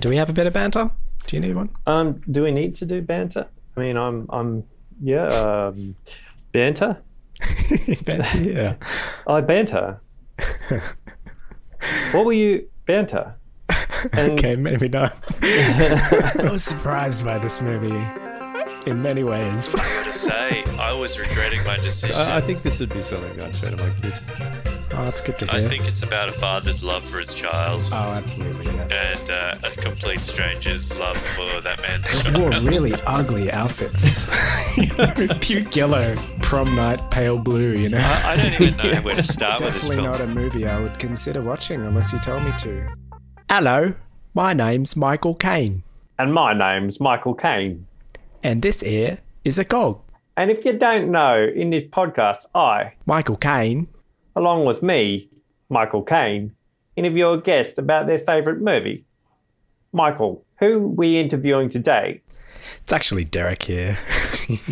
Do we have a bit of banter? Do you need one? Um, do we need to do banter? I mean, I'm, I'm, yeah, um, banter. banter, yeah. I banter. what were you banter? And okay, maybe not. I was surprised by this movie in many ways. I gotta say, I was regretting my decision. I, I think this would be something I'd show to my kids. Oh, that's good to hear. I think it's about a father's love for his child. Oh, absolutely, yes. And uh, a complete stranger's love for that man's they child. wore really ugly outfits. you know, puke yellow, prom night, pale blue, you know? I, I don't even know where to start with this film. Definitely not a movie I would consider watching unless you tell me to. Hello, my name's Michael Caine. And my name's Michael Caine. And this here is a cog. And if you don't know, in this podcast, I, Michael Caine, along with me, Michael Caine, interview a guest about their favourite movie. Michael, who are we interviewing today? It's actually Derek here.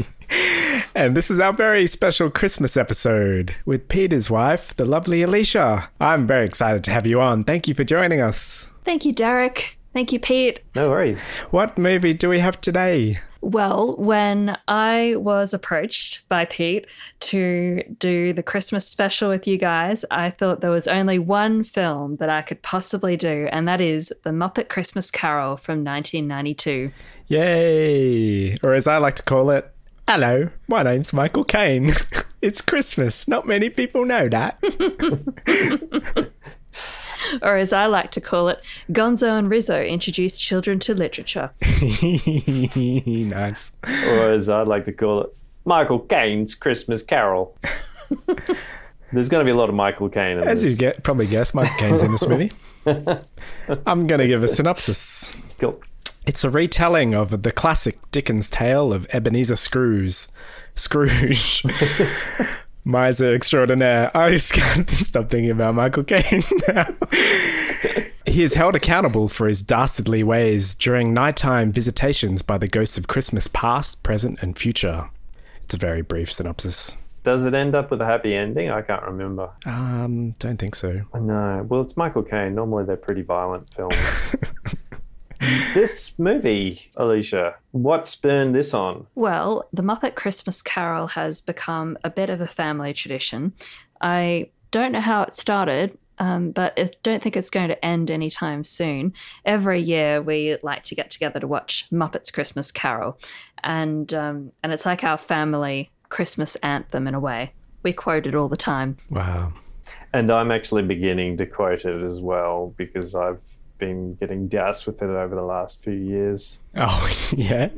and this is our very special Christmas episode with Peter's wife, the lovely Alicia. I'm very excited to have you on. Thank you for joining us. Thank you, Derek. Thank you, Pete. No worries. What movie do we have today? Well, when I was approached by Pete to do the Christmas special with you guys, I thought there was only one film that I could possibly do, and that is The Muppet Christmas Carol from 1992. Yay! Or as I like to call it, hello, my name's Michael Caine. it's Christmas. Not many people know that. or as I like to call it, Gonzo and Rizzo introduced children to literature. nice. Or as I'd like to call it, Michael Caine's Christmas Carol. There's going to be a lot of Michael Caine in As this. you get probably guess, Michael Caine's in this movie. I'm going to give a synopsis. Cool. It's a retelling of the classic Dickens tale of Ebenezer Scrooge. Scrooge. Miser extraordinaire. I just can't stop thinking about Michael Caine now. he is held accountable for his dastardly ways during nighttime visitations by the ghosts of Christmas past, present, and future. It's a very brief synopsis. Does it end up with a happy ending? I can't remember. Um, don't think so. No. Well, it's Michael Caine. Normally they're pretty violent films. this movie, Alicia, what spurned this on? Well, the Muppet Christmas Carol has become a bit of a family tradition. I don't know how it started. Um, but I don't think it's going to end anytime soon. Every year, we like to get together to watch Muppets Christmas Carol, and um, and it's like our family Christmas anthem in a way. We quote it all the time. Wow. And I'm actually beginning to quote it as well because I've been getting doused with it over the last few years. Oh yeah,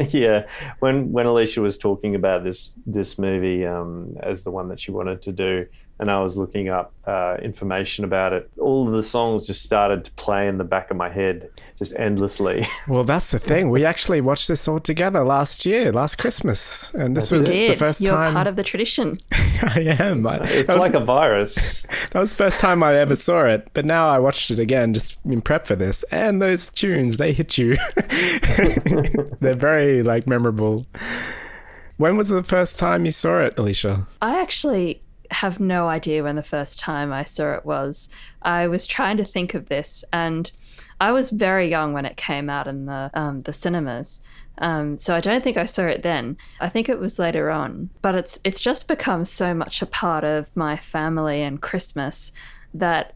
yeah. When when Alicia was talking about this this movie um, as the one that she wanted to do, and I was looking up uh, information about it, all of the songs just started to play in the back of my head just endlessly. Well, that's the thing. We actually watched this all together last year, last Christmas, and this That's was Did. the first You're time. part of the tradition. I am. I- It's was- like a virus. That was the first time I ever saw it, but now I watched it again just in prep for this. And those tunes, they hit you. They're very like memorable. When was the first time you saw it, Alicia? I actually have no idea when the first time I saw it was. I was trying to think of this, and I was very young when it came out in the um, the cinemas. Um, so I don't think I saw it then. I think it was later on. But it's it's just become so much a part of my family and Christmas that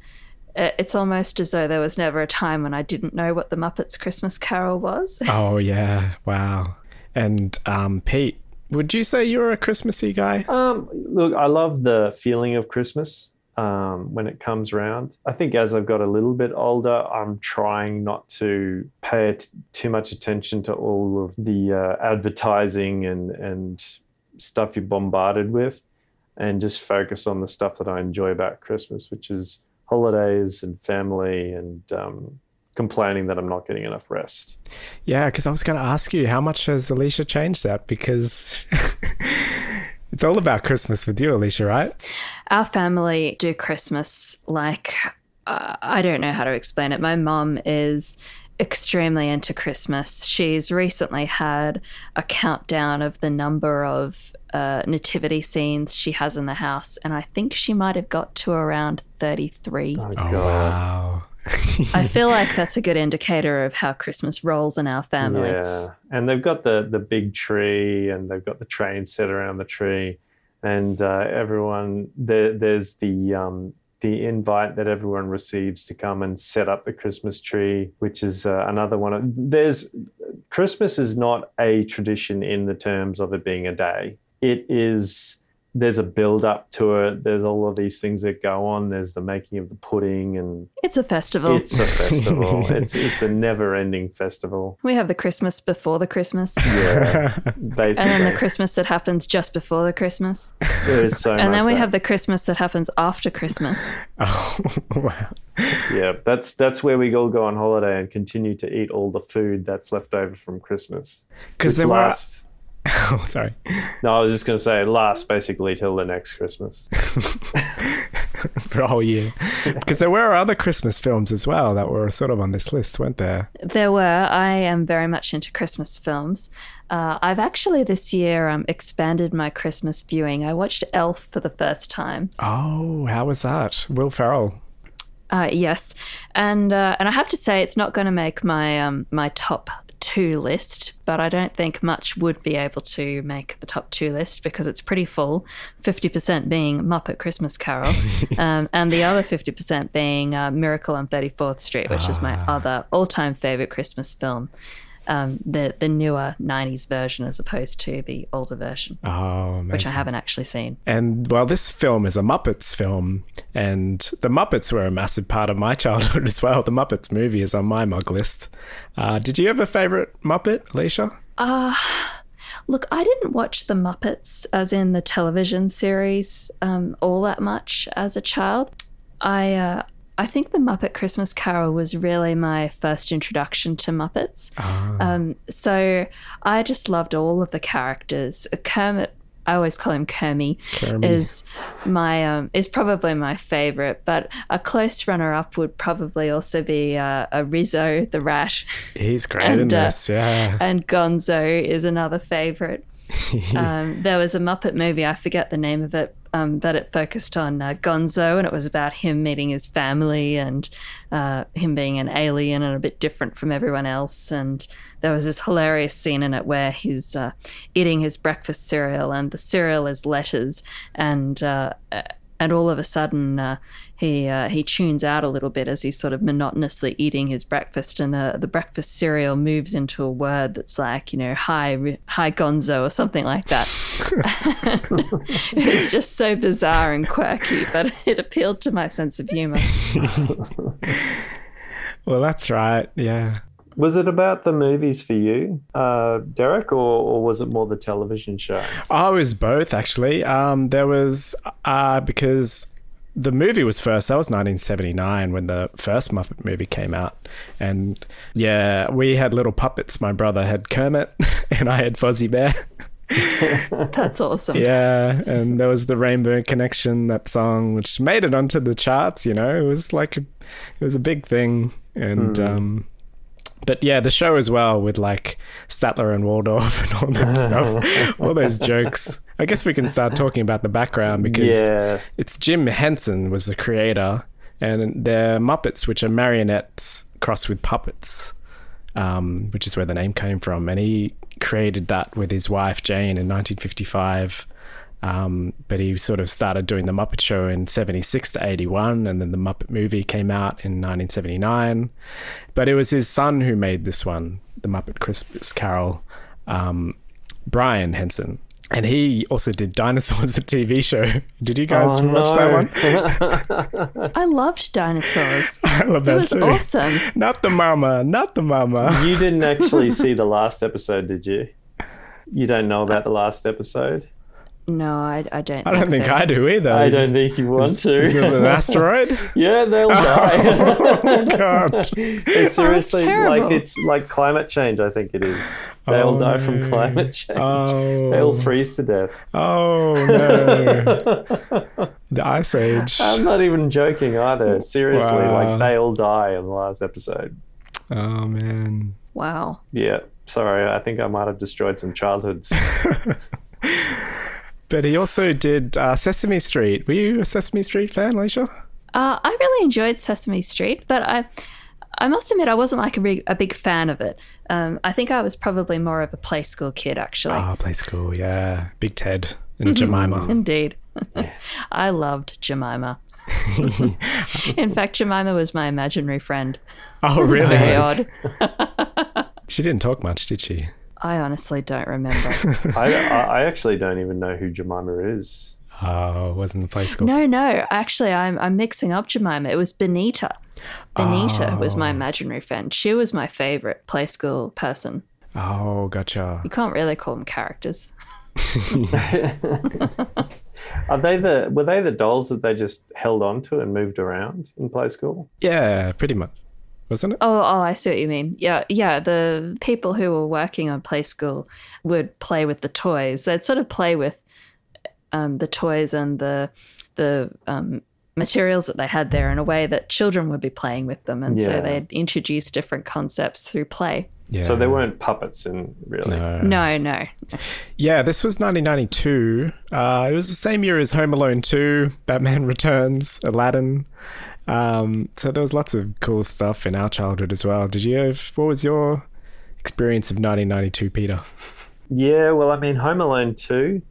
it's almost as though there was never a time when I didn't know what the Muppets Christmas Carol was. Oh yeah, wow. And um, Pete, would you say you're a Christmassy guy? Um, look, I love the feeling of Christmas um, when it comes around. I think as I've got a little bit older, I'm trying not to pay t- too much attention to all of the uh, advertising and and stuff you're bombarded with, and just focus on the stuff that I enjoy about Christmas, which is holidays and family and um, complaining that I'm not getting enough rest. Yeah, because I was going to ask you how much has Alicia changed that because it's all about Christmas with you, Alicia, right? Our family do Christmas like uh, I don't know how to explain it. My mum is extremely into Christmas. She's recently had a countdown of the number of uh, nativity scenes she has in the house, and I think she might have got to around 33. Oh, Oh wow, I feel like that's a good indicator of how Christmas rolls in our family. Yeah, and they've got the the big tree, and they've got the train set around the tree, and uh, everyone there. There's the um, the invite that everyone receives to come and set up the Christmas tree, which is uh, another one. Of, there's Christmas is not a tradition in the terms of it being a day. It is there's a build up to it. There's all of these things that go on. There's the making of the pudding, and It's a festival. it's a festival. it's it's a never ending festival. we have the Christmas before the Christmas, Yeah, and then the Christmas that happens just before the Christmas, there is so much. and then we that- have the Christmas that happens after Christmas. Oh, wow. yeah. That's that's where we all go on holiday and continue to eat all the food that's left over from Christmas. Because Which there were. lasts. Oh, sorry. No, I was just going to say it lasts basically till the next Christmas. For a whole year. Because there were other Christmas films as well that were sort of on this list, weren't there? There were. I am very much into Christmas films. Uh, I've actually this year um, expanded my Christmas viewing. I watched Elf for the first time. Oh, how was that? Will Ferrell. Uh, yes, and uh, and I have to say it's not going to make my um, my top two list, but I don't think much would be able to make the top two list because it's pretty full. Fifty percent being Muppet Christmas Carol, um, and the other fifty percent being uh, Miracle on Thirty Fourth Street, which is my other all time favorite Christmas film. Um, the the newer '90s version as opposed to the older version, Oh, amazing. which I haven't actually seen. And well, this film is a Muppets film, and the Muppets were a massive part of my childhood as well. The Muppets movie is on my Mog list. Uh, did you have a favorite Muppet, Alicia? Look, I didn't watch the Muppets, as in the television series, um, all that much as a child. I uh, I think the Muppet Christmas Carol was really my first introduction to Muppets. Um, so I just loved all of the characters. Kermit, I always call him Kermie. is my um, is probably my favorite. But a close runner up would probably also be uh, a Rizzo the Rat. He's great in And, uh, this, yeah. and Gonzo is another favorite. um, there was a Muppet movie, I forget the name of it, um, but it focused on uh, Gonzo and it was about him meeting his family and uh, him being an alien and a bit different from everyone else. And there was this hilarious scene in it where he's uh, eating his breakfast cereal and the cereal is letters and. And all of a sudden, uh, he uh, he tunes out a little bit as he's sort of monotonously eating his breakfast, and the, the breakfast cereal moves into a word that's like you know hi Ri- hi Gonzo or something like that. it's just so bizarre and quirky, but it appealed to my sense of humor. Well, that's right, yeah. Was it about the movies for you, uh, Derek, or, or was it more the television show? I was both actually. Um, there was uh, because the movie was first. That was 1979 when the first Muppet movie came out, and yeah, we had little puppets. My brother had Kermit, and I had Fozzie Bear. That's awesome. Yeah, and there was the Rainbow Connection, that song, which made it onto the charts. You know, it was like a, it was a big thing, and um, but yeah, the show as well with like Statler and Waldorf and all that stuff, all those jokes. I guess we can start talking about the background because Yeah, it's Jim Henson was the creator, and they're Muppets, which are marionettes crossed with puppets, um, which is where the name came from. And he created that with his wife Jane in 1955. Um, but he sort of started doing the Muppet Show in 76 to 81, and then the Muppet movie came out in 1979. But it was his son who made this one, the Muppet Christmas Carol, um, Brian Henson. And he also did Dinosaurs, the TV show. Did you guys Oh, watch that one? I loved dinosaurs. I love It was too. awesome. Not the mama, not the mama. you didn't actually see the last episode, did you? You don't know about the last episode? No, I, I don't. I don't think so. I do either. I Is- don't think you want is, to. Is it an asteroid? yeah, they'll oh, die. oh God! it's seriously terrible. like it's like climate change. I think it is. They'll Oh, die from climate change. Oh, They'll freeze to death. oh no! the ice age. I'm not even joking either. Seriously, Wow. like they all die in the last episode. Oh man. Wow. Yeah. Sorry, I think I might have destroyed some childhoods. But he also did uh, Sesame Street. Were you a Sesame Street fan, Alicia? Uh, I really enjoyed Sesame Street, but I, I must admit I wasn't like a big, a big fan of it. Um, I think I was probably more of a play school kid, actually. Oh, play school, yeah. Big Ted and Jemima. Indeed. I loved Jemima. In fact, Jemima was my imaginary friend. Oh, really? Very odd. she didn't talk much, did she? I honestly don't remember. I, I I actually don't even know who Jemima is. Oh, wasn't the play school? no, no. Actually, I'm, I'm mixing up Jemima. It was Benita. Benita was my oh. imaginary friend. She was my favorite play school person. Oh, gotcha. You can't really call them characters. Are they the were they the dolls that they just held on to and moved around in play school? Yeah, pretty much. Wasn't it? Oh, oh, I see what you mean. Yeah, yeah. The people who were working on play school would play with the toys. They'd sort of play with um, the toys and the the um, materials that they had there in a way that children would be playing with them, and so they'd introduce different concepts through play. Yeah. So they weren't puppets in really. No. No, no. Yeah, this was 1992. Uh, it was the same year as Home Alone 2, Batman Returns, Aladdin. Um, so there was lots of cool stuff in our childhood as well. Did you have, what was your experience of 1992, Peter? Yeah, well, I mean, Home Alone two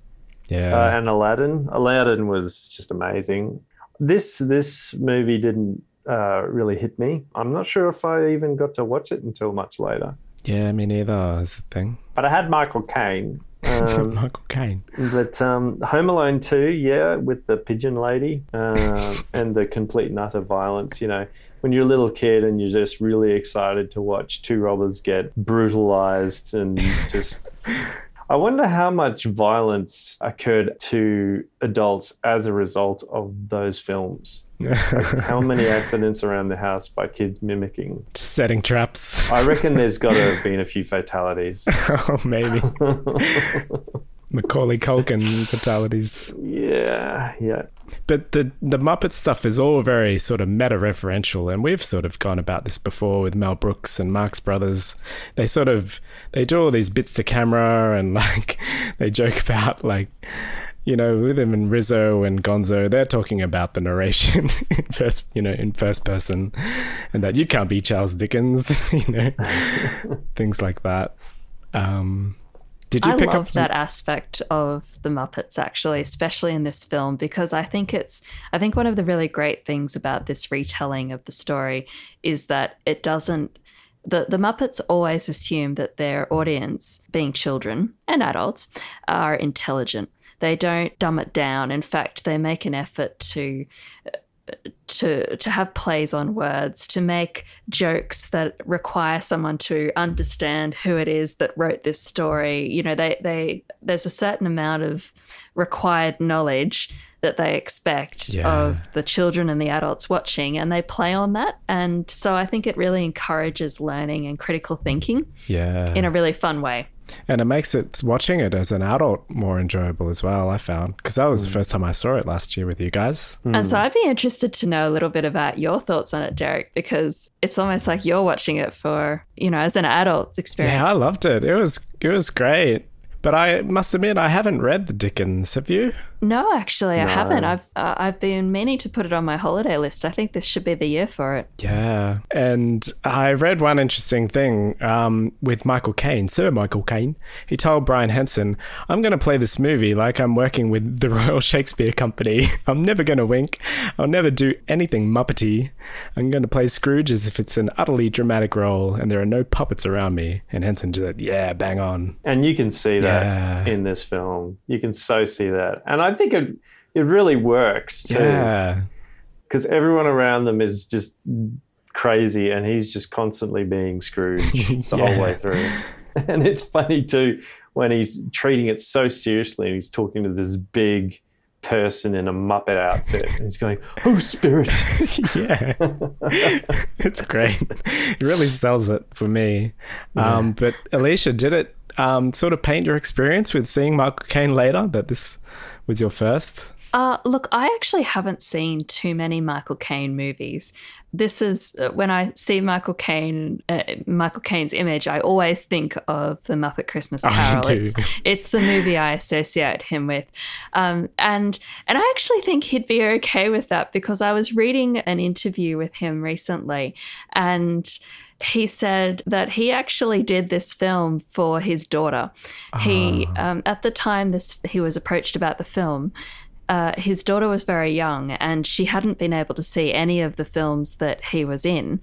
Yeah. uh, and Aladdin. Aladdin was just amazing. This this movie didn't uh, really hit me. I'm not sure if I even got to watch it until much later. yeah, me neither is the thing. But I had Michael Caine. Um, Michael Caine. but um, Home Alone 2, yeah, with the pigeon lady um, and the complete and utter violence. You know, when you're a little kid and you're just really excited to watch two robbers get brutalized and just. I wonder how much violence occurred to adults as a result of those films. How many accidents around the house by kids mimicking? Setting traps. I reckon there's got to have been a few fatalities. oh, maybe. Macaulay Culkin fatalities. yeah, yeah. But the the Muppet stuff is all very sort of meta referential, and we've sort of gone about this before with Mel Brooks and Marx Brothers. They sort of they do all these bits to camera, and like they joke about like you know with him and Rizzo and Gonzo, they're talking about the narration in first you know in first person, and that you can't be Charles Dickens, you know things like that. Um, did you I pick love up that aspect of the Muppets actually, especially in this film, because I think it's I think one of the really great things about this retelling of the story is that it doesn't the, the Muppets always assume that their audience, being children and adults, are intelligent. They don't dumb it down. In fact, they make an effort to to to have plays on words, to make jokes that require someone to understand who it is that wrote this story. You know, they they there's a certain amount of required knowledge that they expect Yeah. of the children and the adults watching and they play on that and so i think it really encourages learning and critical thinking yeah in a really fun way And it makes it watching it as an adult more enjoyable as well. I found because that was the mm. first time I saw it last year with you guys. And so I'd be interested to know a little bit about your thoughts on it, Derek, because it's almost like you're watching it for, you know, as an adult experience. Yeah, I loved it. It was it was great. But I must admit, I haven't read the Dickens. Have you? No, actually, I haven't. I've uh, I've been meaning to put it on my holiday list. I think this should be the year for it. Yeah. And I read one interesting thing um, with Michael Caine, Sir Michael Caine. He told Brian Henson, I'm going to play this movie like I'm working with the Royal Shakespeare Company. I'm never going to wink. I'll never do anything Muppety. I'm going to play Scrooge as if it's an utterly dramatic role and there are no puppets around me. And Henson just said, Yeah, bang on. And you can see that Yeah. in this film. You can so see that. And I think it it really works too. Yeah. Because everyone around them is just crazy and he's just constantly being Scrooge the Yeah. whole way through. And it's funny too when he's treating it so seriously and he's talking to this big person in a Muppet outfit and he's going, Oh spirit. yeah, it's great. It really sells it for me. Um, but Alicia, did it um, sort of paint your experience with seeing Michael Caine later? That this was your first? Uh, look, I actually haven't seen too many Michael Caine movies. This is uh, when I see Michael Caine, uh, Michael Caine's image, I always think of the Muppet Christmas Carol. do. it's, it's the movie I associate him with, um, and and I actually think he'd be okay with that because I was reading an interview with him recently, and he said that he actually did this film for his daughter. He um, at the time this he was approached about the film. Uh, his daughter was very young and she hadn't been able to see any of the films that he was in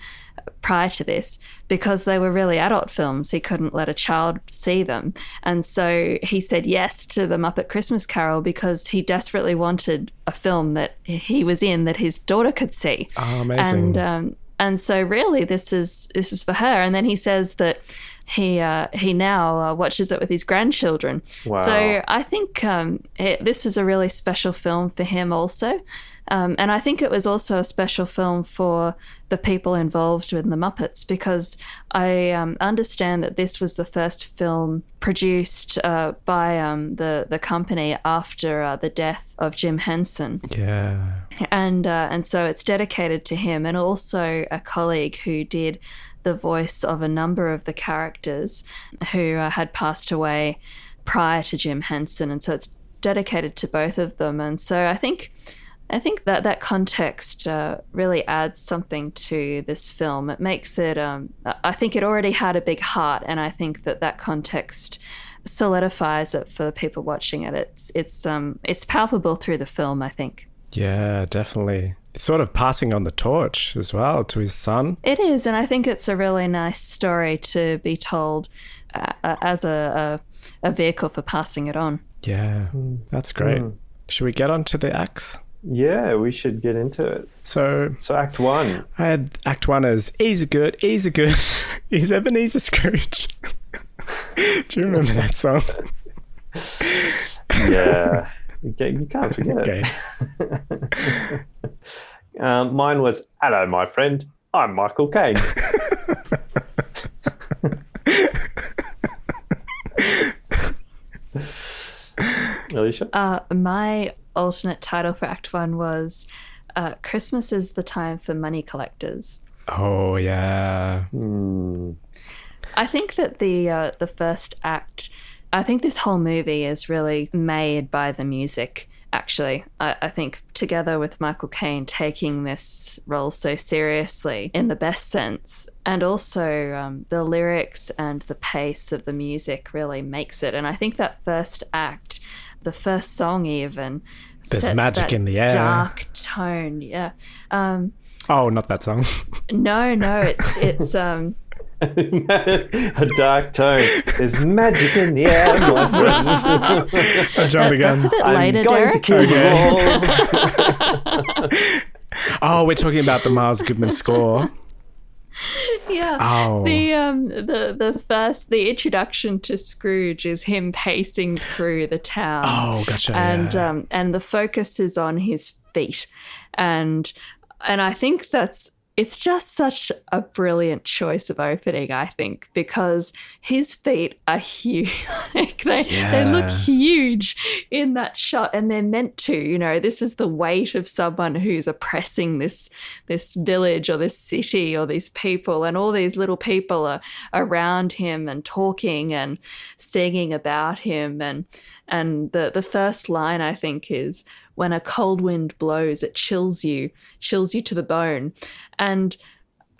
prior to this because they were really adult films. He couldn't let a child see them. And so he said yes to the Muppet Christmas Carol because he desperately wanted a film that he was in that his daughter could see Oh, amazing. and um, and so really this is this is for her. And then he says that he uh, he now uh, watches it with his grandchildren. Wow. so i think um, it, this is a really special film for him also um, and I think it was also a special film for the people involved with the Muppets because I um, understand that this was the first film produced uh, by um, the the company after uh, the death of Jim Henson. Yeah. and uh, and so it's dedicated to him and also a colleague who did the voice of a number of the characters who uh, had passed away prior to Jim Henson. And so it's dedicated to both of them. And so I think I think that that context uh, really adds something to this film. It makes it. Um, I think it already had a big heart, and I think that that context solidifies it for the people watching it. It's it's um it's palpable through the film. I think. Yeah, definitely. It's sort of passing on the torch as well to his son. It is, and I think it's a really nice story to be told uh, uh, as a, a a vehicle for passing it on. Yeah, that's great. Mm. Should we get on to the acts? Yeah, we should get into it. So So, Act One. I had Act One as Easy Good, Easy Good, is Ebenezer Scrooge. Do you remember that song? Yeah, you, you can't forget Okay. it. Um, mine was Hello, my friend. I'm Michael Caine. Alicia? Uh, my alternate title for Act One was uh, "Christmas is the time for money collectors." Oh yeah. Hmm. I think that the uh, the first act, I think this whole movie is really made by the music. Actually, I, I think together with Michael Caine taking this role so seriously in the best sense, and also um, the lyrics and the pace of the music really makes it. And I think that first act, the first song even, There's sets magic that in the air. dark tone. Yeah. Um, Oh, not that song. no, no, it's it's um. a dark tone. There's magic in the air, my friends. I jumped the gun. That's a bit I'm later, going to Derek. kill Okay. you all. Oh, we're talking about the Miles Goodman score. Yeah. Oh. The um the the first the introduction to Scrooge is him pacing through the town. Oh, gotcha. and yeah. um and the focus is on his feet. And and I think that's it's just such a brilliant choice of opening, I think, because his feet are huge. like they, they look huge in that shot, and they're meant to. You know, this is the weight of someone who's oppressing this this village or this city or these people, and all these little people are around him and talking and singing about him. And and the the first line I think is when a cold wind blows, it chills you, chills you to the bone. And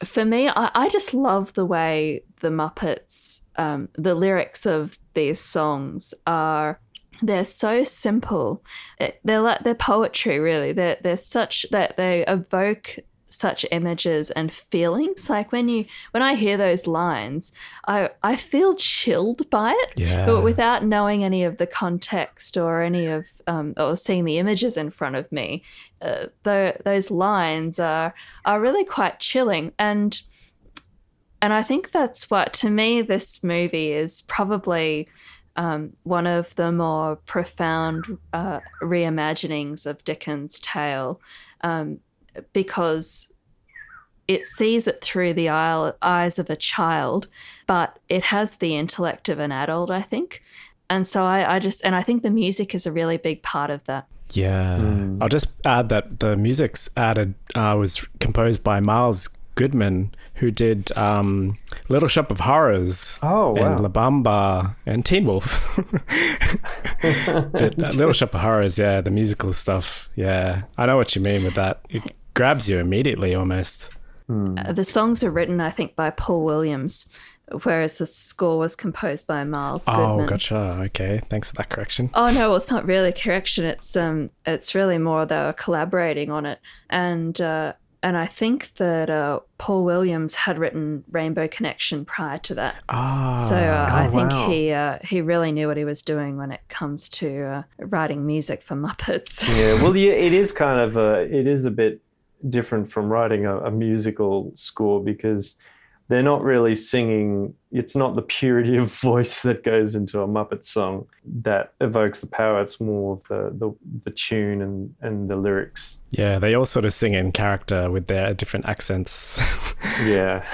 for me, I, I just love the way the Muppets, um, the lyrics of these songs are. They're so simple. They're like they're poetry, really. They're they're such that they evoke such images and feelings. Like when you when I hear those lines, I I feel chilled by it yeah. but without knowing any of the context or any of um, or seeing the images in front of me, uh, tho- those lines are are really quite chilling and and I think that's what to me this movie is probably um, one of the more profound uh, reimaginings of Dickens' tale um, because it sees it through the eye- eyes of a child but it has the intellect of an adult, I think. And so I, I just, and I think the music is a really big part of that. Yeah. Mm. I'll just add that the music's added uh, was composed by Miles Goodman, who did um, Little Shop of Horrors Oh and wow. La Bamba and Teen Wolf. but uh, Little Shop of Horrors, yeah, the musical stuff. Yeah, I know what you mean with that. It grabs you immediately almost. Uh, the songs are written, I think, by Paul Williams, whereas the score was composed by Miles Oh, Goodman. gotcha. Okay, thanks for that correction. Oh no, well, it's not really a correction. It's um, it's really more they were collaborating on it, and uh, and I think that uh, Paul Williams had written Rainbow Connection prior to that. Ah, So uh, I Oh, think wow. he uh, he really knew what he was doing when it comes to uh, writing music for Muppets. yeah, well, yeah, it is kind of a, it is a bit different from writing a, a musical score because they're not really singing. It's not the purity of voice that goes into a Muppet song that evokes the power. It's more of the the, the tune and and the lyrics. yeah, they all sort of sing in character with their different accents. Yeah,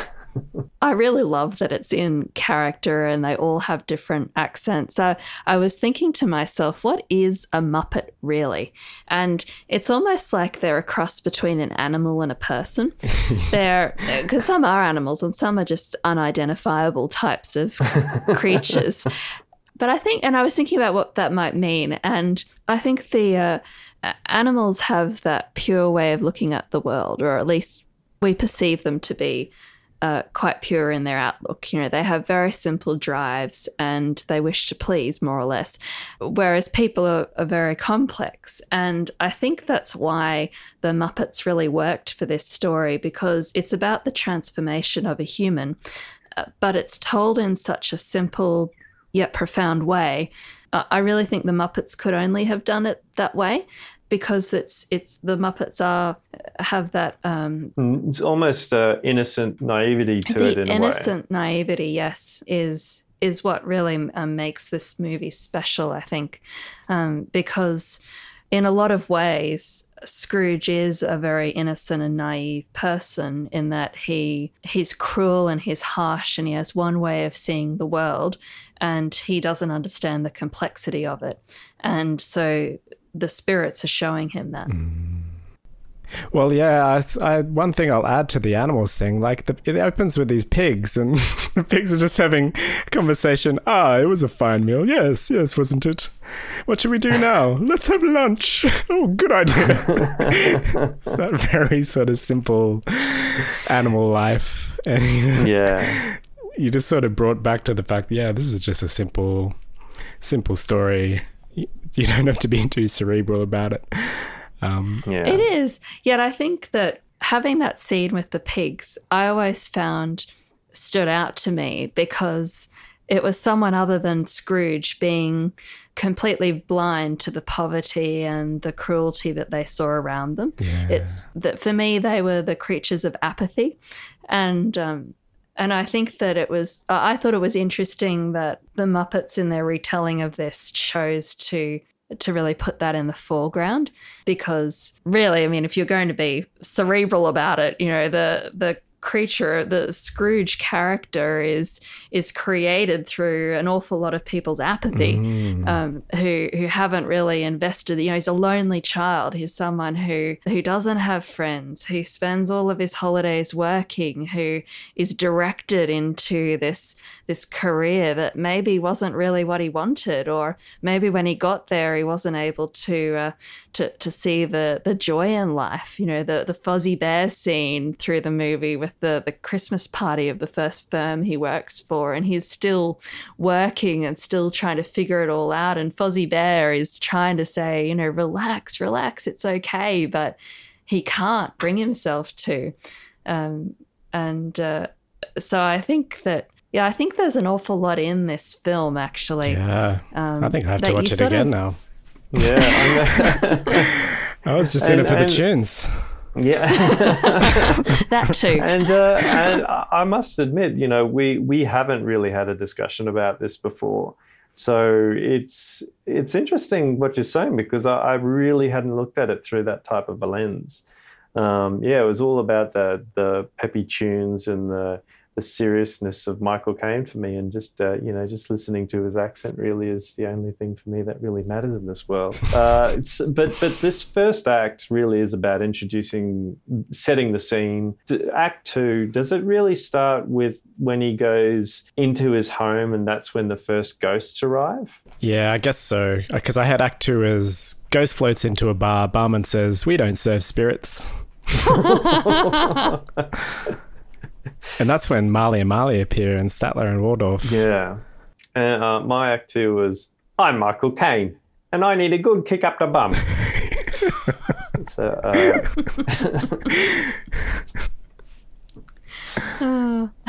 I really love that it's in character and they all have different accents. So I was thinking to myself, what is a Muppet really? And it's almost like they're a cross between an animal and a person. they're because some are animals and some are just unidentifiable types of creatures. But I think, and I was thinking about what that might mean, and I think the uh, animals have that pure way of looking at the world, or at least we perceive them to be uh, quite pure in their outlook. You know, they have very simple drives and they wish to please, more or less. Whereas people are, are very complex. And I think that's why the Muppets really worked for this story because it's about the transformation of a human, uh, but it's told in such a simple yet profound way. I really think the Muppets could only have done it that way because it's it's the Muppets are have that um, Mm, it's almost uh, innocent naivety to it the in a way. innocent naivety yes is is what really um, makes this movie special i think um, because in a lot of ways scrooge is a very innocent and naive person in that he he's cruel and he's harsh and he has one way of seeing the world and he doesn't understand the complexity of it and so the spirits are showing him that Well, yeah. I, s- I- one thing I'll add to the animals thing, like the, it opens with these pigs, and the pigs are just having a conversation. Ah, it was a fine meal. Yes, yes, wasn't it? What should we do now? Let's have lunch. Oh, good idea. It's that very sort of simple animal life, and you, know, Yeah, you just sort of brought back to the fact, yeah, this is just a simple, simple story. You, you don't have to be too cerebral about it. Um, yeah. It is. Yet I think that having that scene with the pigs, I always found stood out to me because it was someone other than Scrooge being completely blind to the poverty and the cruelty that they saw around them. It's that for me, they were the creatures of apathy. And, um, and I think that it was, I thought it was interesting that the Muppets in their retelling of this chose to to really put that in the foreground because really i mean if you're going to be cerebral about it you know the the creature the scrooge character is is created through an awful lot of people's apathy mm. um, who who haven't really invested. You know, he's a lonely child. He's someone who who doesn't have friends. Who spends all of his holidays working. Who is directed into this this career that maybe wasn't really what he wanted, or maybe when he got there, he wasn't able to uh, to to see the the joy in life. You know, the the Fozzie Bear scene through the movie with the the Christmas party of the first firm he works for, and he's still working and still trying to figure it all out. And Fozzie Bear is trying to say, you know, relax, relax, it's okay, but he can't bring himself to. Um, and uh, so I think that. Yeah, I think there's an awful lot in this film, actually. Yeah, Um, I think I have to watch it again of- now. Yeah, I was just in it for the and- tunes. I'm- yeah. That too. and uh, and I I must admit, you know, we we haven't really had a discussion about this before. So it's it's interesting what you're saying because I, I really hadn't looked at it through that type of a lens. Um, yeah, it was all about the the peppy tunes and the the seriousness of Michael Caine for me, and just uh, you know, just listening to his accent really is the only thing for me that really matters in this world. Uh, it's, but but this first act really is about introducing, setting the scene. Act two does it really start with when he goes into his home, and that's when the first ghosts arrive? Yeah, I guess so. Because I had Act Two as Ghost floats into a bar. Barman says, "We don't serve spirits," and that's when Marley and Marley appear and Statler and Waldorf. Yeah. And uh, my act two was I'm Michael Caine and I need a good kick up the bum. so, uh,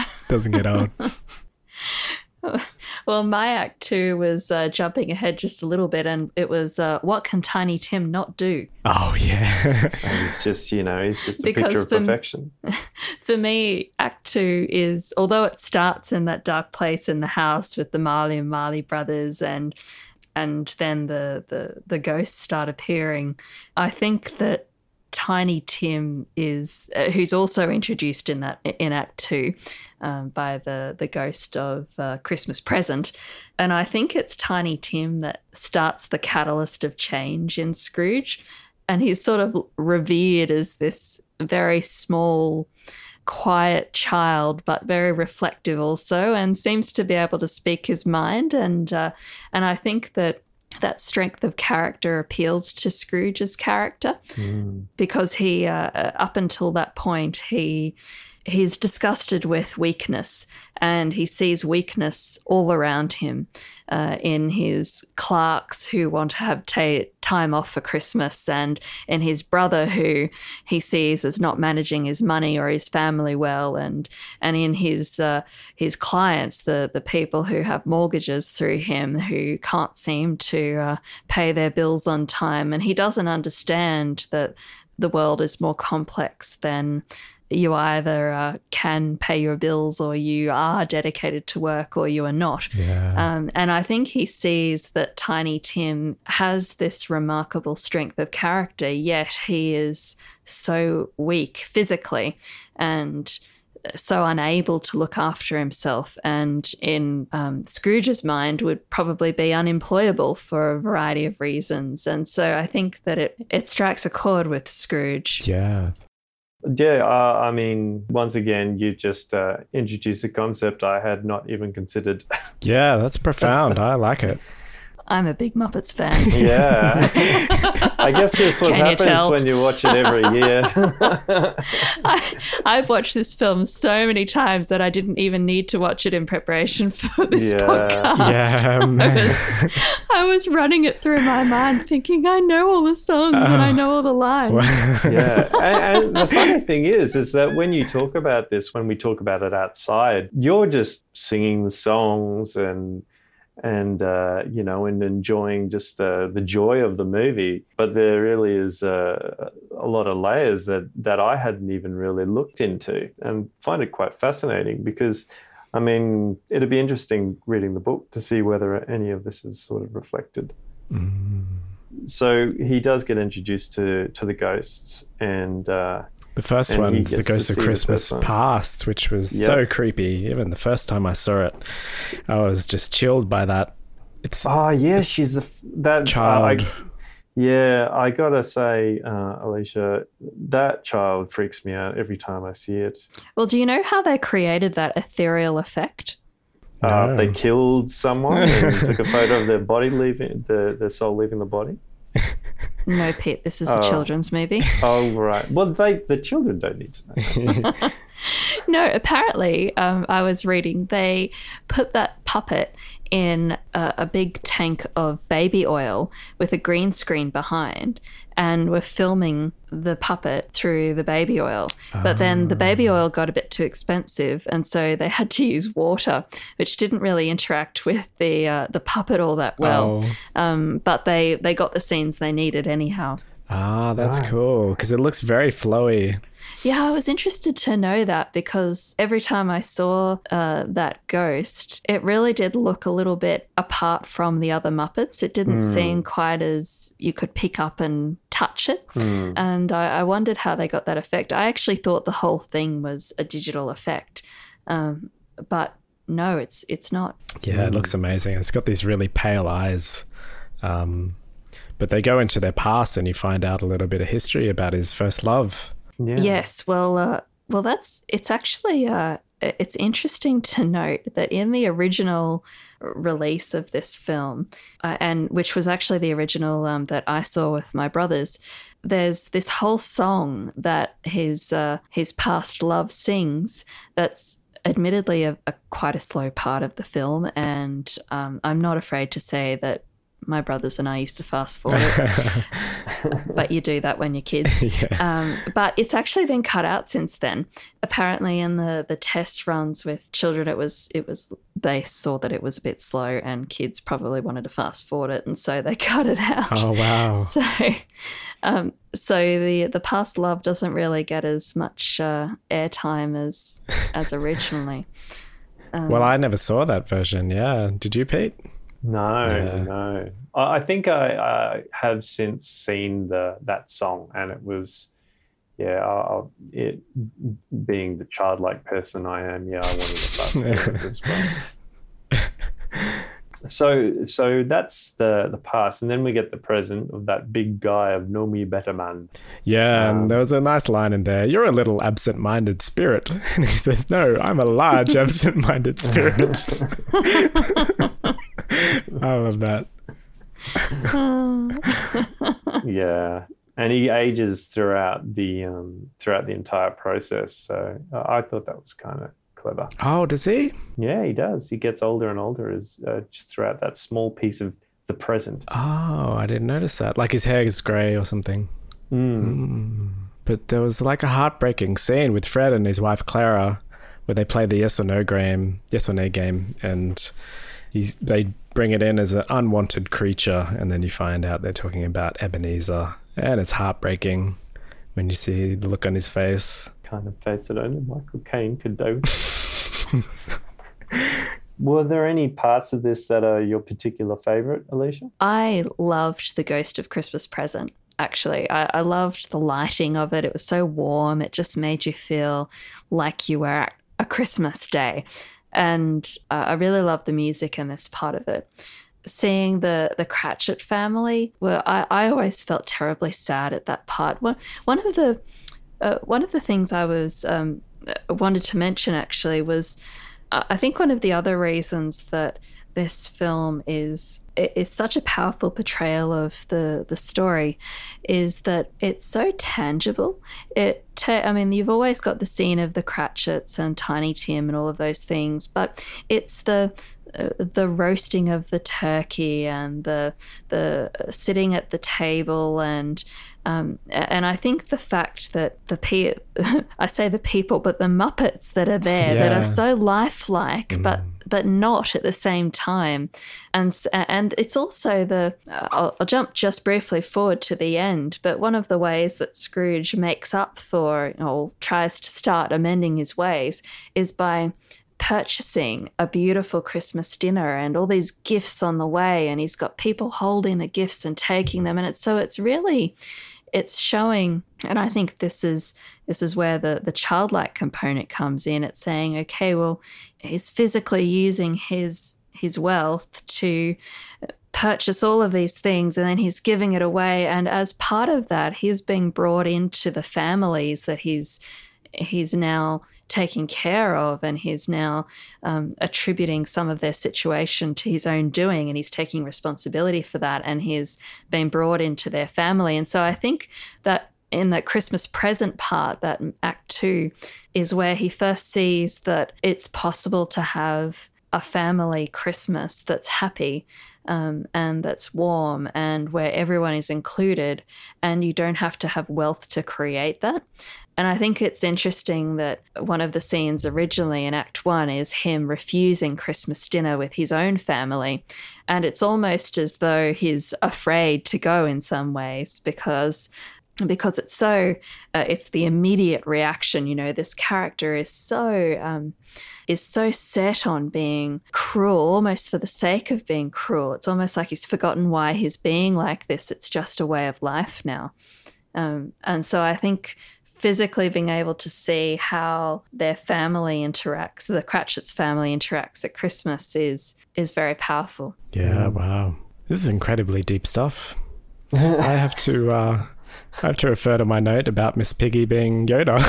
Doesn't get old. Well, my act two was uh, jumping ahead just a little bit, and it was uh, what can Tiny Tim not do? Oh yeah. he's just, you know, he's just a Because picture of for- perfection. For me, Act Two is although it starts in that dark place in the house with the Marley and Marley brothers and and then the the the ghosts start appearing. I think that Tiny Tim is uh, who's also introduced in that in Act Two um, by the the ghost of uh, Christmas Present, and I think it's Tiny Tim that starts the catalyst of change in Scrooge, and he's sort of revered as this very small quiet child, but very reflective also, and seems to be able to speak his mind. And uh, and I think that that strength of character appeals to Scrooge's character because he, uh, uh, up until that point, he he's disgusted with weakness and he sees weakness all around him uh, in his clerks who want to have ta- time off for Christmas and in his brother who he sees as not managing his money or his family well and and in his uh, his clients the the people who have mortgages through him who can't seem to uh, pay their bills on time. And he doesn't understand that the world is more complex than you either uh, can pay your bills or you are dedicated to work or you are not. Yeah. Um, and I think he sees that Tiny Tim has this remarkable strength of character, yet he is so weak physically and so unable to look after himself and in um, scrooge's mind would probably be unemployable for a variety of reasons and so i think that it, it strikes a chord with scrooge yeah. Yeah, uh, I mean, once again, you just uh, introduced a concept I had not even considered. Yeah, that's profound. I like it. I'm a big muppets fan yeah. I guess this what Can happens tell? when you watch it every year. I, I've watched this film so many times that I didn't even need to watch it in preparation for this Yeah. podcast. Yeah, I man. was, I was running it through my mind, thinking I know all the songs and I oh. know all the lines. yeah, and, and the funny thing is, is that when you talk about this, when we talk about it outside, you're just singing the songs and and uh, you know and enjoying just the the joy of the movie. But there really is uh, a lot of layers that that I hadn't even really looked into, and find it quite fascinating because. I mean, it'd be interesting reading the book to see whether any of this is sort of reflected so he does get introduced to to the ghosts and uh The first And he one's The Ghost of Christmas. Past, which was Yep. so creepy. Even the first time I saw it, I was just chilled by that. It's oh yeah she's the f- that child. I, yeah i gotta say uh alicia that child freaks me out every time i see it Well, do you know how they created that ethereal effect? uh, they killed someone and took a photo of their body leaving the their soul leaving the body No, Pete, this is a Oh. children's movie. oh right well they the children don't need to know No, apparently, um, I was reading they put that puppet in a, a big tank of baby oil with a green screen behind and were filming the puppet through the baby oil. But then the baby oil got a bit too expensive, and so they had to use water, which didn't really interact with the uh, the puppet all that well. Oh. Um, but they they got the scenes they needed anyhow. Ah, that's Right. cool because it looks very flowy. Yeah, I was interested to know that because every time I saw uh, that ghost, it really did look a little bit apart from the other Muppets. It didn't seem quite as you could pick up and touch it. And I, I wondered how they got that effect. I actually thought the whole thing was a digital effect. Um, but no, it's it's not. Yeah, it looks amazing. It's got these really pale eyes. Um, but they go into their past and you find out a little bit of history about his first love. Yeah. Yes, well, uh, well, that's it's actually uh, it's interesting to note that in the original release of this film, uh, and which was actually the original um, that I saw with my brothers, there's this whole song that his uh, his past love sings. That's admittedly a, a quite a slow part of the film, and um, I'm not afraid to say that my brothers and I used to fast forward it. but you do that when you're kids. yeah. Um, but it's actually been cut out since then. Apparently, in the the test runs with children, it was it was they saw that it was a bit slow, and kids probably wanted to fast forward it, and so they cut it out. Oh wow. So, um, so the the past love doesn't really get as much uh, airtime as as originally. Um, Well, I never saw that version. Yeah. Did you, Pete? No, Yeah. no. I I think I, I have since seen the that song, and it was, yeah. I, it being the childlike person I am, yeah, I wanted to it as well. So, so that's the the past, and then we get the present of that big guy of know me better man. Yeah, Um, and there was a nice line in there. You're a little absent-minded spirit, and he says, "No, I'm a large absent-minded spirit." I love that. yeah, and he ages throughout the um, throughout the entire process. So I I thought that was kind of clever. Oh, does he? Yeah, he does. He gets older and older as uh, just throughout that small piece of the present. Oh, I didn't notice that. Like his hair is grey or something. Mm. But there was like a heartbreaking scene with Fred and his wife Clara, where they play the yes or no game, yes or no game, and he's, they bring it in as an unwanted creature, and then you find out they're talking about Ebenezer, and it's heartbreaking when you see the look on his face. Kind of face that only Michael Caine could do. Were there any parts of this that are your particular favorite, Alicia? I loved the Ghost of Christmas Present. Actually, I, I loved the lighting of it. It was so warm. It just made you feel like you were at a Christmas day, and uh, I really love the music in this part of it. Seeing the the Cratchit family, where I, I always felt terribly sad at that part. One one of the uh, one of the things I was um, wanted to mention actually was uh, I think one of the other reasons that this film is is such a powerful portrayal of the the story is that it's so tangible. It ta- I mean you've always got the scene of the Cratchits and Tiny Tim and all of those things, but it's the uh, the roasting of the turkey and the the sitting at the table and um, and I think the fact that the pe- I say the people, but the Muppets that are there that are so lifelike, but but not at the same time, and and it's also the I'll, I'll jump just briefly forward to the end, but one of the ways that Scrooge makes up for or tries to start amending his ways is by purchasing a beautiful Christmas dinner and all these gifts on the way and he's got people holding the gifts and taking them and it's so it's really it's showing and I think this is this is where the the childlike component comes in. It's saying okay well he's physically using his his wealth to purchase all of these things and then he's giving it away. And as part of that he's being brought into the families that he's he's now taking care of and he's now um, attributing some of their situation to his own doing and he's taking responsibility for that and he's been brought into their family. And so i think that in that christmas present part that act two is where he first sees that it's possible to have a family christmas that's happy um, and that's warm and where everyone is included and you don't have to have wealth to create that and I think it's interesting that one of the scenes originally in Act One is him refusing Christmas dinner with his own family. And it's almost as though he's afraid to go in some ways because. Because it's so, uh, it's the immediate reaction. You know, this character is so, um, is so set on being cruel, almost for the sake of being cruel. It's almost like he's forgotten why he's being like this. It's just a way of life now. Um, and so I think physically being able to see how their family interacts, the Cratchit's family interacts at Christmas is is very powerful. Yeah, wow. This is incredibly deep stuff. I have to uh I have to refer to my note about Miss Piggy being Yoda.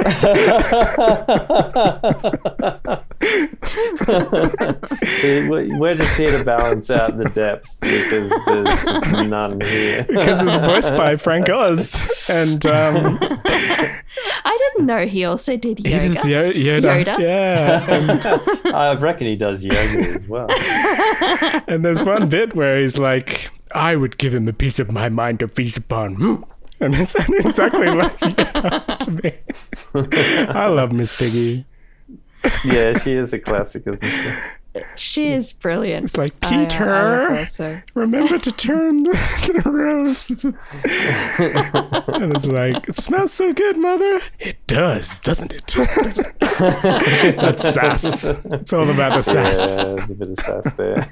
See, we- we're just here to balance out the depth because there's just none here. because it's voiced by Frank Oz. And um I didn't know he also did he does yoga. Yo- Yoda. Yoda? Yeah. And, I reckon he does yoga as well. and there's one bit where he's like, I would give him a piece of my mind to feast upon. And it sounded exactly like Yoda to me. I love Miss Piggy. Yeah, she is a classic, isn't she? She is brilliant. It's like, I- I love Peter. remember to turn the, the roast. and it's like, it smells so good, mother. It does, doesn't it? That's sass. It's all about the sass. Yeah, there's a bit of sass there.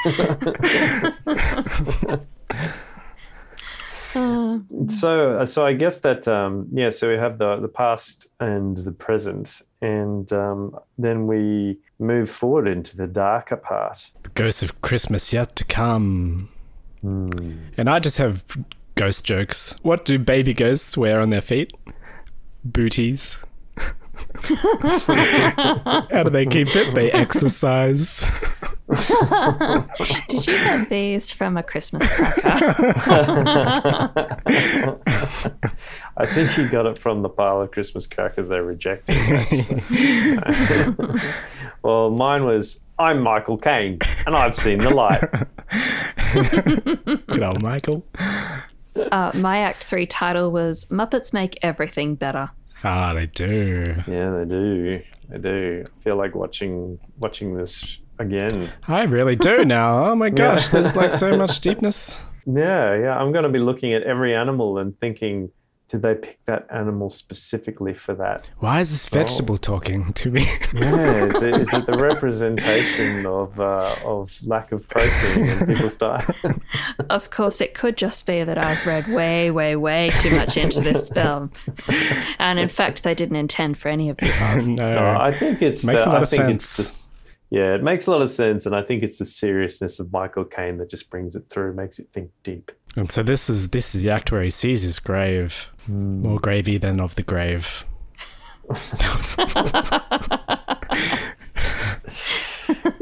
Uh, so, so I guess that um, yeah. So we have the the past and the present, and um, then we move forward into the darker part. The ghost of Christmas yet to come. Hmm. And I just have ghost jokes. What do baby ghosts wear on their feet? Booties. How do they keep it? They exercise. did you get these from a Christmas cracker? I think he got it from the pile of Christmas crackers they rejected. actually. well, mine was I'm Michael Caine and I've seen the light. Good old Michael. uh, my Act Three title was Muppets Make Everything Better. Ah, they do. Yeah, they do. They do. I feel like watching watching this again. I really do now. Oh my gosh, there's like so much deepness. Yeah, yeah. I'm going to be looking at every animal and thinking, did they pick that animal specifically for that? Why is this vegetable talking to me? Yeah, is it, is it the representation of uh, of lack of protein in people's diet? Of course, it could just be that I've read way, way, way too much into this film, and in fact, they didn't intend for any of the above. no. No, I think it's Makes the, a lot I of think it's sense. Yeah, it makes a lot of sense, and I think it's the seriousness of Michael Caine that just brings it through, makes it think deep. And so this is this is the act where he sees his grave. Hmm. More gravy than of the grave.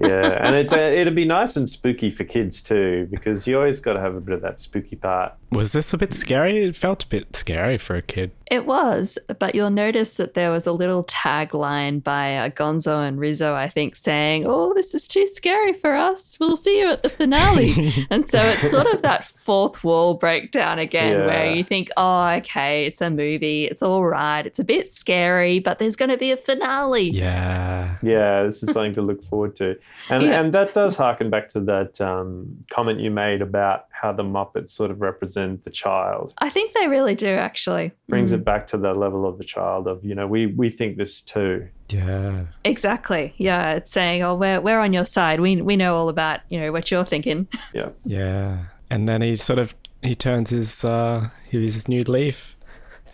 Yeah, and it uh, it'd be nice and spooky for kids too, because you always got to have a bit of that spooky part. Was this a bit scary? It felt a bit scary for a kid. It was, but you'll notice that there was a little tagline by uh, Gonzo and Rizzo, I think, saying, "Oh, this is too scary for us. We'll see you at the finale." and so it's sort of that fourth wall breakdown again, where you think, "Oh, okay, it's a movie. It's all right. It's a bit scary, but there's going to be a finale." Yeah. Yeah, this is something to look forward to, and Yeah. and that does harken back to that um, comment you made about how the Muppets sort of represent the child. I think they really do, actually. Brings Mm, it back to the level of the child of you know we we think this too. Yeah. exactly. Yeah, it's saying, "Oh, we're we're on your side. We we know all about you know what you're thinking." Yeah, Yeah. And then he sort of he turns his uh his new leaf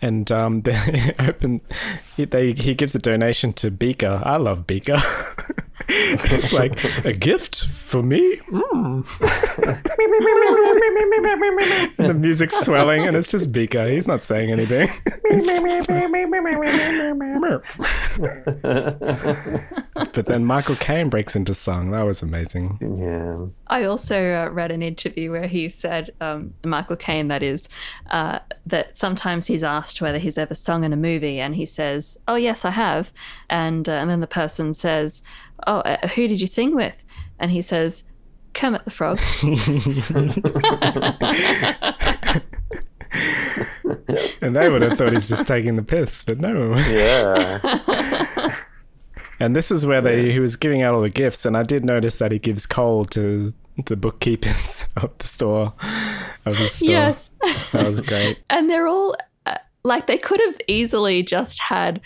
and um they open he, they he gives a donation to Beaker. I love Beaker. it's like a gift for me. Mm. the music's swelling and it's just Beaker. He's not saying anything. But then Michael Caine breaks into song. That was amazing. yeah. I also uh, read an interview where he said, um, Michael Caine, that is, uh, that sometimes he's asked whether he's ever sung in a movie, and he says, "Oh yes, I have," and uh, and then the person says, "Oh, uh, who did you sing with?" And he says, "Kermit the Frog." And they would have thought he's just taking the piss, but no. Yeah. And this is where they he was giving out all the gifts, and I did notice that he gives coal to the bookkeepers of the store of the store. yes, That was great. and they're all uh, like they could have easily just had.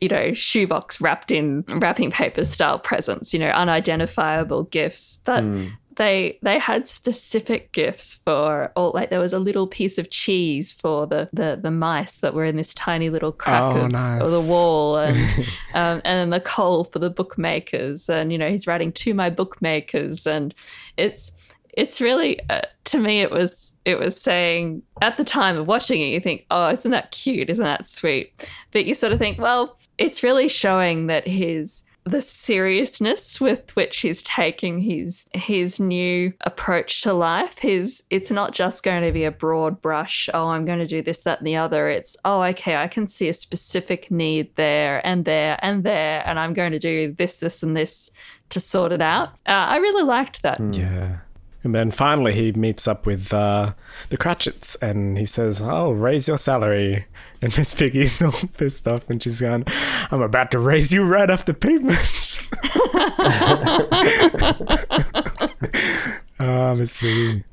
You know, shoebox wrapped in wrapping paper style presents, you know, unidentifiable gifts. But Hmm. they they had specific gifts for all like there was a little piece of cheese for the the, the mice that were in this tiny little crack Oh, of, nice. of the wall and um, and then the coal for the bookmakers and you know he's writing to my bookmakers and it's it's really uh, to me it was it was saying at the time of watching it you think oh isn't that cute isn't that sweet but you sort of think well it's really showing that his the seriousness with which he's taking his his new approach to life his it's not just going to be a broad brush oh i'm going to do this that and the other. It's oh okay i can see a specific need there and there and there and i'm going to do this this and this to sort it out. Uh, i really liked that. Yeah. And then finally he meets up with uh, the Cratchits and he says, I'll raise your salary. And Miss Piggy's all pissed off and she's going, I'm about to raise you right off the pavement. oh, Miss Piggy.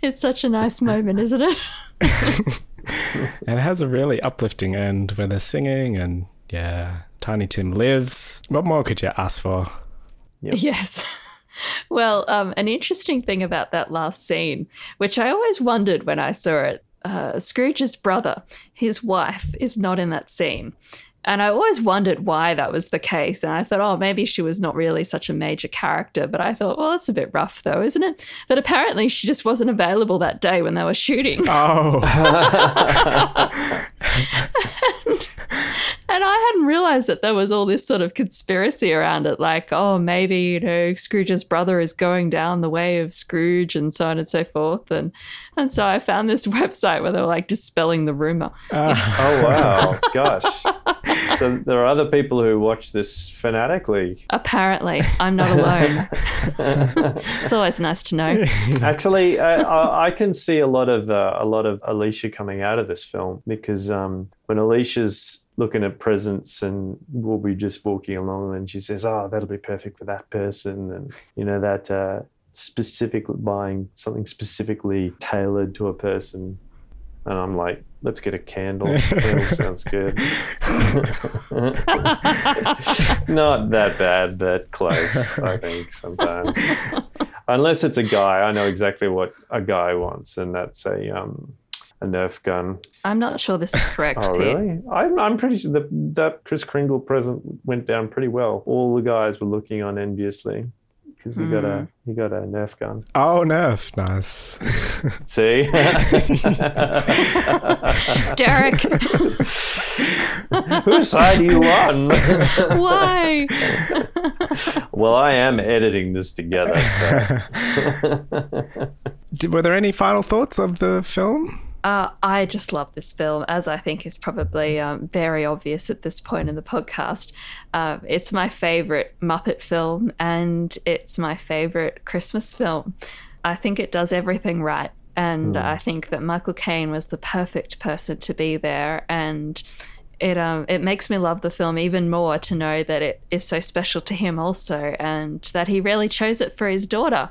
it's such a nice moment isn't it And it has a really uplifting end where they're singing and yeah, Tiny Tim lives. What more could you ask for? Yes. Well, um, an interesting thing about that last scene, which I always wondered when I saw it, uh, Scrooge's brother, his wife, is not in that scene. And I always wondered why that was the case. And I thought, oh, maybe she was not really such a major character. But I thought, well, that's a bit rough, though, isn't it? But apparently, she just wasn't available that day when they were shooting. Oh, And I hadn't realized that there was all this sort of conspiracy around it. Like, oh, maybe, you know, Scrooge's brother is going down the way of Scrooge and so on and so forth. And and so I found this website where they were like dispelling the rumor. Oh wow, gosh! So there are other people who watch this fanatically. Apparently, I'm not alone. it's always nice to know. Actually, I, I, I can see a lot of uh, a lot of Alicia coming out of this film because um, when Alicia's looking at presents and we'll be just walking along and she says, "Oh, that'll be perfect for that person," and you know that uh, specific buying something specifically tailored to a person. And I'm like, let's get a candle. Sounds good. Not that bad, but close, I think, sometimes. Unless it's a guy, I know exactly what a guy wants, and that's a um a Nerf gun. I'm not sure this is correct, Oh, Pete. really? I'm, I'm pretty sure that that Chris Kringle present went down pretty well. All the guys were looking on enviously because he got a hmm. he got a Nerf gun. oh, Nerf. Nice. See, Derek, whose side are you on? why? well, I am editing this together, so Did, were there any final thoughts of the film? Uh, I just love this film, as I think is probably um, very obvious at this point in the podcast. Um, it's my favorite Muppet film, and it's my favorite Christmas film. I think it does everything right, and I think that Michael Caine was the perfect person to be there, and. It um it makes me love the film even more to know that it is so special to him also, and that he really chose it for his daughter,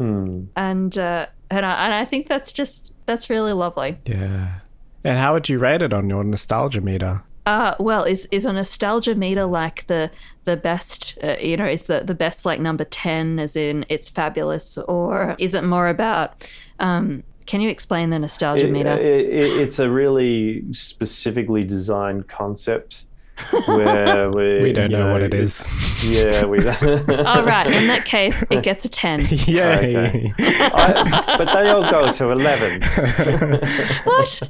and uh, and I, and I think that's just that's really lovely. Yeah. And how would you rate it on your nostalgia meter? Uh, well, is is a nostalgia meter like the the best? Uh, you know, is the the best like number ten, as in it's fabulous, or is it more about? Um, can you explain the nostalgia It- meter? it- it- it's a really specifically designed concept where we We don't know, what it is. Yeah, we. oh right, in that case, it gets a ten. Yay. Okay. I, but they all go to eleven. what?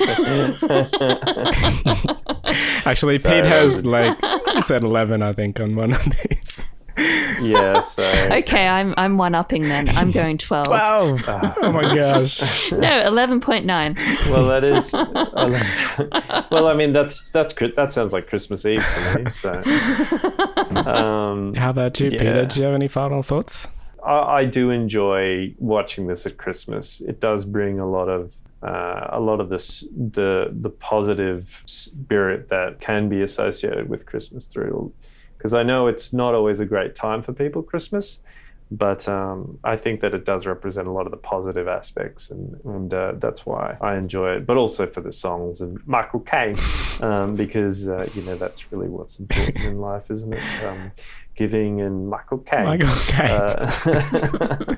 Actually, Pete has um, like said 11, I think, on one of these. Yeah, so Okay, I'm I'm one upping then. I'm going twelve. 12. Oh my gosh. No, eleven point nine. well, that is. well, I mean, that's that's that sounds like Christmas Eve to me. So, um, How about you, Yeah. Peter? Do you have any final thoughts? I, I do enjoy watching this at Christmas. It does bring a lot of uh, a lot of this the the positive spirit that can be associated with Christmas through. Because I know it's not always a great time for people Christmas, but um, I think that it does represent a lot of the positive aspects, and, and uh, that's why I enjoy it. But also for the songs and Michael Caine, um, because uh, you know that's really what's important in life, isn't it? Um, giving and Michael Caine. Michael Caine. Uh,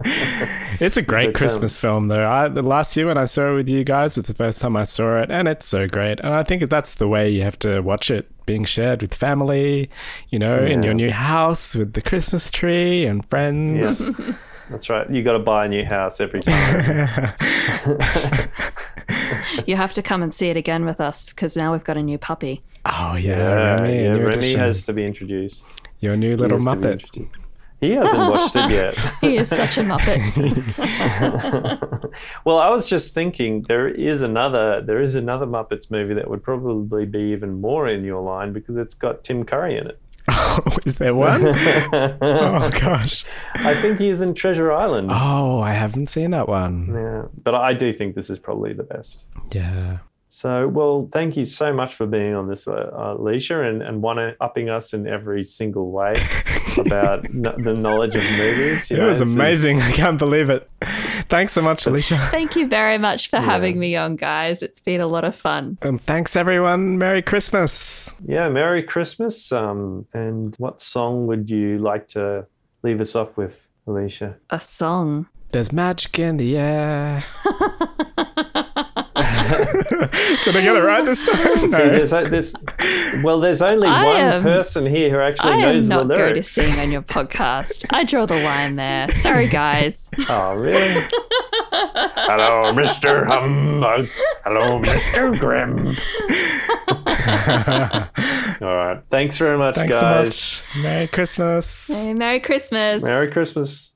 It's a great But, um, Christmas film, though. I, the last year when I saw it with you guys was the first time I saw it, and it's so great. And I think that's the way you have to watch it, being shared with family, you know, in your new house with the Christmas tree and friends. yeah, that's right. You got to buy a new house every time. You have to come and see it again with us because now we've got a new puppy. oh yeah, Yeah, Remy, yeah, Remy has to be introduced. Your new little has Muppet. He hasn't watched it yet. He is such a muppet. well, I was just thinking there is another there is another Muppets movie that would probably be even more in your line because it's got Tim Curry in it. Oh, is there one? oh gosh. I think he is in Treasure Island. Oh, I haven't seen that one. Yeah, but I do think this is probably the best. Yeah. So, well, thank you so much for being on this, uh, uh, Alicia, and, and one upping us in every single way about kn- the knowledge of movies. You It know, was this is- amazing. I can't believe it. Thanks so much, Alicia. Thank you very much for having me on, guys. It's been a lot of fun. And thanks, everyone. Merry Christmas. yeah, Merry Christmas. Um, and what song would you like to leave us off with, Alicia? A song. There's magic in the air. Did I get it right this time? See, No. there's, there's, well, there's only I one am- person here who actually I knows am the not going to sing on your podcast. I draw the line there. Sorry, guys. Oh, really? Hello, Mr. Humbug. Hello, Mr. Grimm. All right. Thanks very much, Thanks guys. so much. Merry Christmas. Merry Christmas. Merry Christmas.